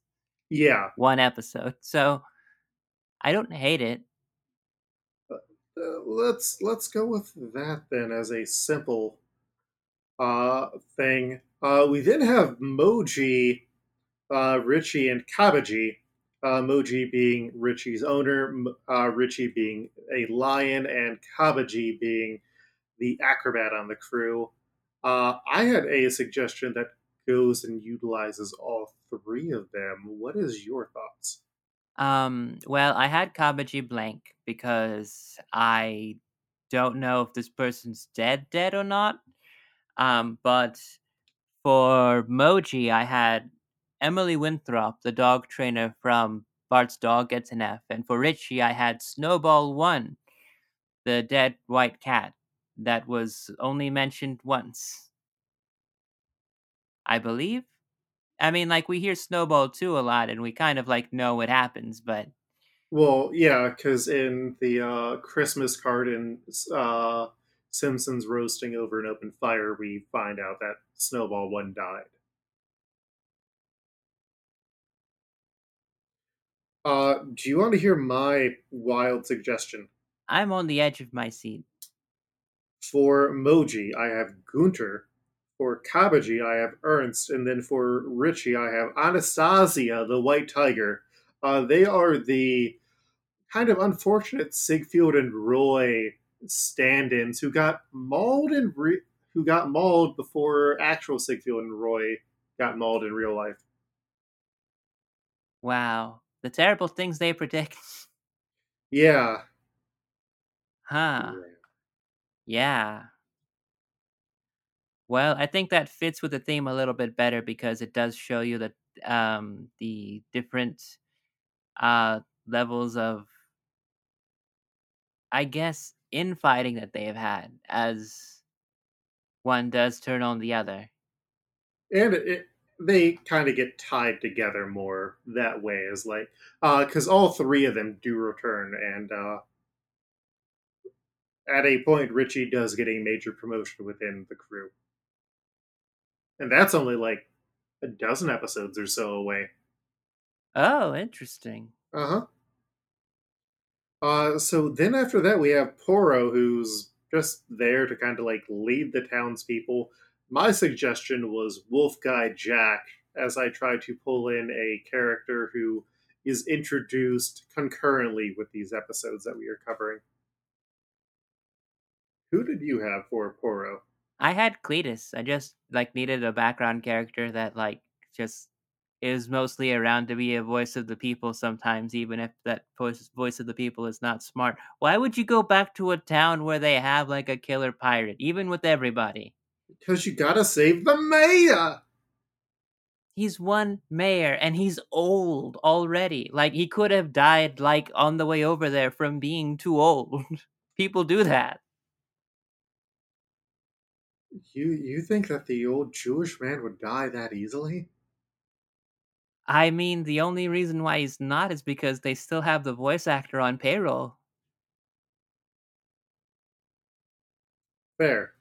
Yeah. One episode. So I don't hate it. Uh, let's let's go with that then as a simple uh, thing. Uh, we then have Mohji, uh, Richie, and Cabaji. Uh, Mohji being Richie's owner, uh, Richie being a lion, and Cabaji being the acrobat on the crew. Uh, I had a suggestion that goes and utilizes all three of them. What is your thoughts? Um, well, I had Cabaji blank because I don't know if this person's dead, dead or not. Um, but for Mohji, I had Emily Winthrop, the dog trainer from Bart's Dog Gets an F, and for Richie, I had Snowball One, the dead white cat that was only mentioned once. I believe. I mean, like we hear Snowball 2 a lot, and we kind of like know what happens, but Well, yeah, because in the uh, Christmas card in uh, Simpsons roasting over an open fire, we find out that Snowball One died. Uh, do you want to hear my wild suggestion? I'm on the edge of my seat. For Mohji, I have Gunter. For Cabaji, I have Ernst. And then for Richie, I have Anastasia, the white tiger. Uh, they are the kind of unfortunate Siegfried and Roy stand-ins who got mauled in re- who got mauled before actual Siegfried and Roy got mauled in real life. Wow. The terrible things they predict. Yeah. Huh. Yeah. Well, I think that fits with the theme a little bit better because it does show you that um, the different uh, levels of, I guess, infighting that they have had as one does turn on the other. And it, they kind of get tied together more that way as like because uh, all three of them do return and uh, at a point richie does get a major promotion within the crew and that's only like a dozen episodes or so away oh interesting uh-huh uh so then after that we have poro who's just there to kind of like lead the townspeople my suggestion was wolf guy jack as I try to pull in a character who is introduced concurrently with these episodes that we are covering. Who did you have for Poro? I had Cletus. I just like needed a background character that like just is mostly around to be a voice of the people sometimes, even if that voice, voice of the people is not smart. Why would you go back to a town where they have like a killer pirate, even with everybody? Because you gotta save the mayor! He's one mayor and he's old already. Like he could have died like on the way over there from being too old. People do that. You you think that the old Jewish man would die that easily? I mean, the only reason why he's not is because they still have the voice actor on payroll. Fair.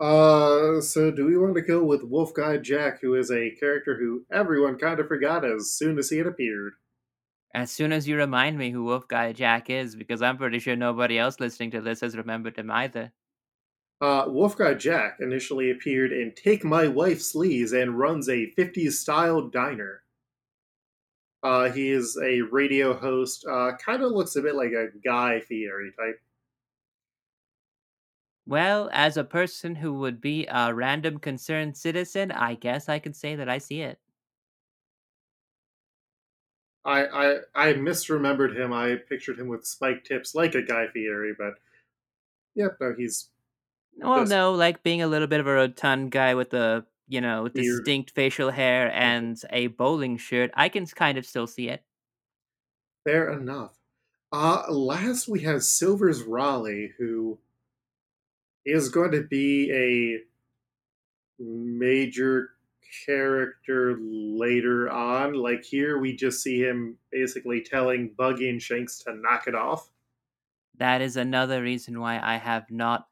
Uh, so do we want to go with Wolf Guy Jack, who is a character who everyone kind of forgot as soon as he had appeared? As soon as you remind me who Wolf Guy Jack is, because I'm pretty sure nobody else listening to this has remembered him either. Uh, Wolf Guy Jack initially appeared in Take My Wife's Sleaze and runs a 50s style diner. Uh, he is a radio host. Uh, kind of looks a bit like a Guy Fieri type. Well, as a person who would be a random concerned citizen, I guess I can say that I see it. I I, I misremembered him. I pictured him with spike tips like a Guy Fieri, but yep, no, he's Well, no, like being a little bit of a rotund guy with a, you know, Beard. distinct facial hair and a bowling shirt. I can kind of still see it. fair enough. Uh, last we have Silvers Rayleigh, who is going to be a major character later on. Like here, we just see him basically telling Buggy and Shanks to knock it off. That is another reason why I have not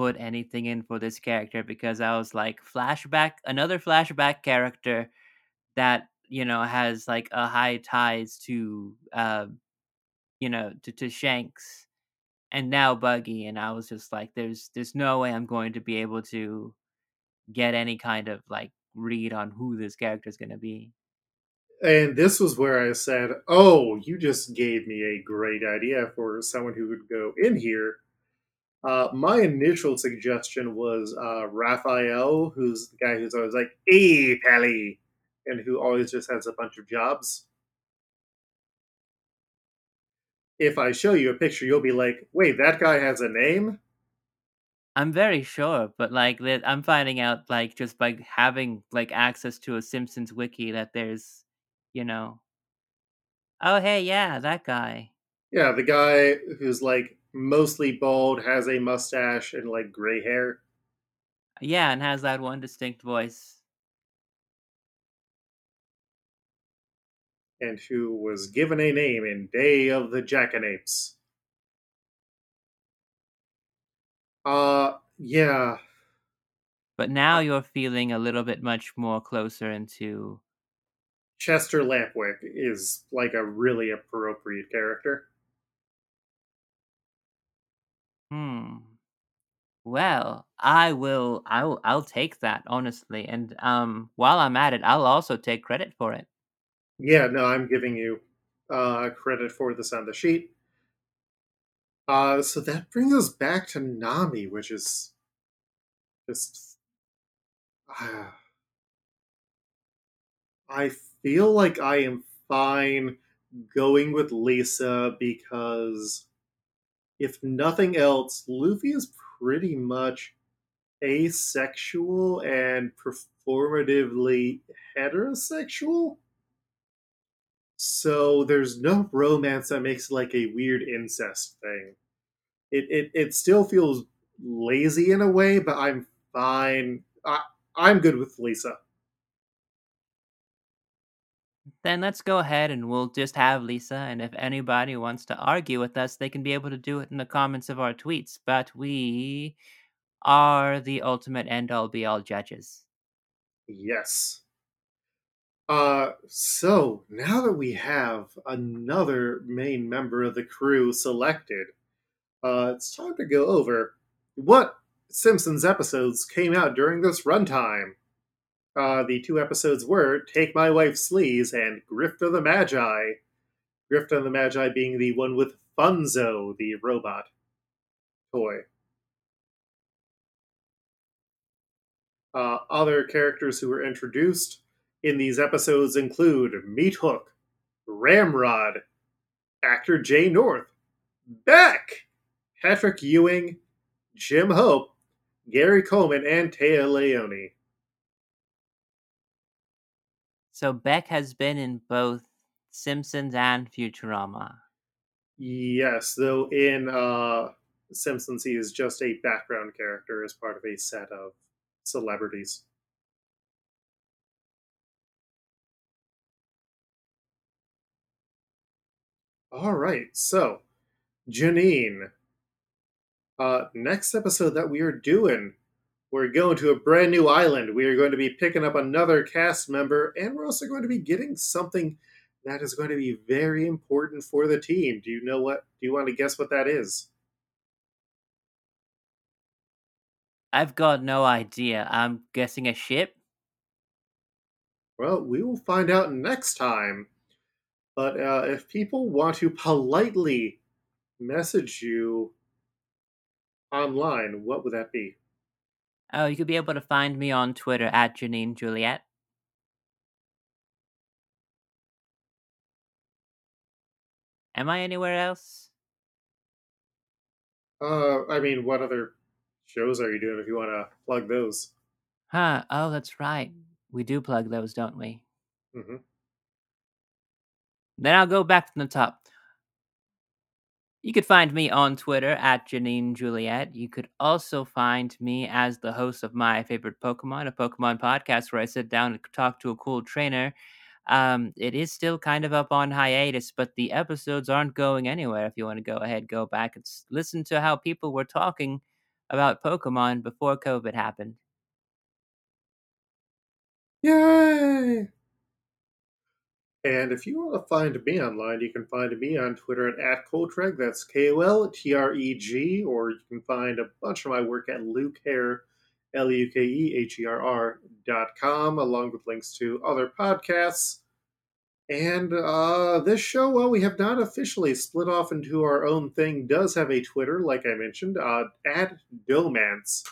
put anything in for this character because I was like flashback another flashback character that you know has like a high ties to uh you know to, to Shanks and now Buggy and I was just like there's there's no way I'm going to be able to get any kind of like read on who this character is going to be. And this was where I said, "Oh, you just gave me a great idea for someone who would go in here." Uh, my initial suggestion was uh, Raphael, who's the guy who's always like, "Hey, Pally," and who always just has a bunch of jobs. If I show you a picture, you'll be like, "Wait, that guy has a name?" I'm very sure, but like that I'm finding out like just by having like access to a Simpsons wiki that there's, you know, oh hey yeah that guy. Yeah, the guy who's like mostly bald, has a mustache, and like gray hair. Yeah, and has that one distinct voice. and who was given a name in Day of the Jackanapes. Uh, yeah, But now you're feeling a little bit much more closer into Chester Lampwick is like a really appropriate character. Hmm. Well, I will I'll I'll take that honestly. And um while I'm at it, I'll also take credit for it. Yeah, no, I'm giving you uh, credit for this on the sheet. Uh, so that brings us back to Nami, which is just. Uh, I feel like I am fine going with Lisa because, if nothing else, Luffy is pretty much asexual and performatively heterosexual. So there's no romance that makes like a weird incest thing. It it, it still feels lazy in a way, but I'm fine. I, I'm good with Lisa. Then let's go ahead and we'll just have Lisa and if anybody wants to argue with us, they can be able to do it in the comments of our tweets, but we are the ultimate end all be all judges. Yes. Uh, so now that we have another main member of the crew selected, uh, it's time to go over what Simpsons episodes came out during this runtime. Uh, the two episodes were Take My Wife Sleaze and Grift of the Magi. Grift of the Magi being the one with Funzo, the robot toy. Uh, other characters who were introduced in these episodes include Meat Hook, Ramrod, actor Jay North, Beck, Patrick Ewing, Jim Hope, Gary Coleman, and Taya Leone. So Beck has been in both Simpsons and Futurama. Yes, though in uh, Simpsons he is just a background character as part of a set of celebrities. All right, so Janine, uh, next episode that we are doing, we're going to a brand new island. We are going to be picking up another cast member, and we're also going to be getting something that is going to be very important for the team. Do you know what? Do you want to guess what that is? I've got no idea. I'm guessing a ship. Well, we will find out next time. But uh, if people want to politely message you online, what would that be? Oh, you could be able to find me on Twitter at Janine Juliet. Am I anywhere else? Uh, I mean, what other shows are you doing if you want to plug those? Huh. Oh, that's right. We do plug those, don't we? Mm-hmm. Then I'll go back from the top. You could find me on Twitter at Janine Juliet. You could also find me as the host of My Favorite Pokemon, a Pokemon podcast where I sit down and talk to a cool trainer. Um, it is still kind of up on hiatus, but the episodes aren't going anywhere. If you want to go ahead, go back and listen to how people were talking about Pokemon before COVID happened. Yay! And if you want to find me online, you can find me on Twitter at, at Koltreg. That's K O L T R E G. Or you can find a bunch of my work at Lukeherr, L U K E H E R R dot com, along with links to other podcasts. And uh, this show, well, we have not officially split off into our own thing, does have a Twitter, like I mentioned, uh, at Dohmance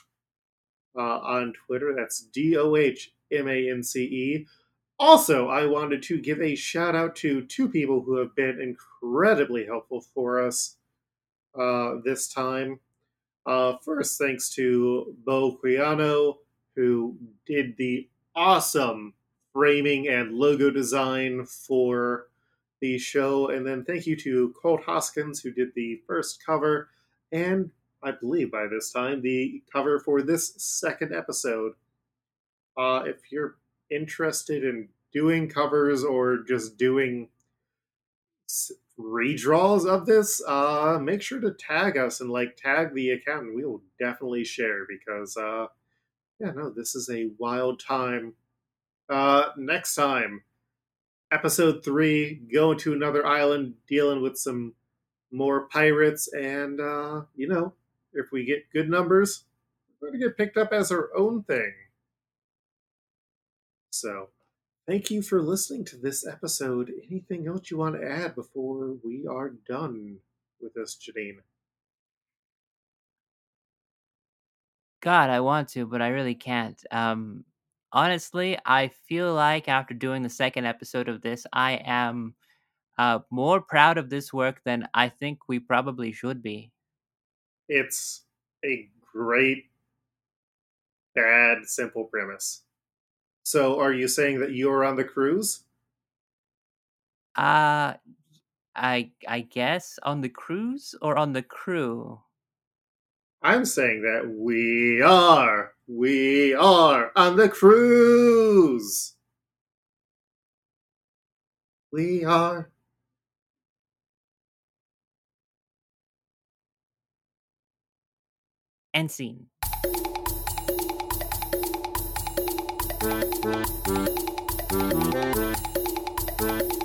uh, on Twitter. That's D O H M A N C E. Also, I wanted to give a shout out to two people who have been incredibly helpful for us uh, this time. Uh, first, thanks to Bo Quiano, who did the awesome framing and logo design for the show. And then thank you to Colt Hoskins, who did the first cover, and I believe by this time, the cover for this second episode. Uh, if you're interested in doing covers or just doing redraws of this, uh, make sure to tag us and like tag the account, and we will definitely share because, uh, yeah, no, this is a wild time. Uh, next time, episode three, going to another island, dealing with some more pirates, and uh, you know, if we get good numbers, we're gonna get picked up as our own thing. So, thank you for listening to this episode. Anything else you want to add before we are done with this, Janine? God, I want to, but I really can't. Um, honestly, I feel like after doing the second episode of this, I am uh, more proud of this work than I think we probably should be. It's a great, bad, simple premise. So, are you saying that you're on the cruise? Uh I I guess on the cruise or on the crew. I'm saying that we are, we are on the cruise. We are. End scene. Thank you.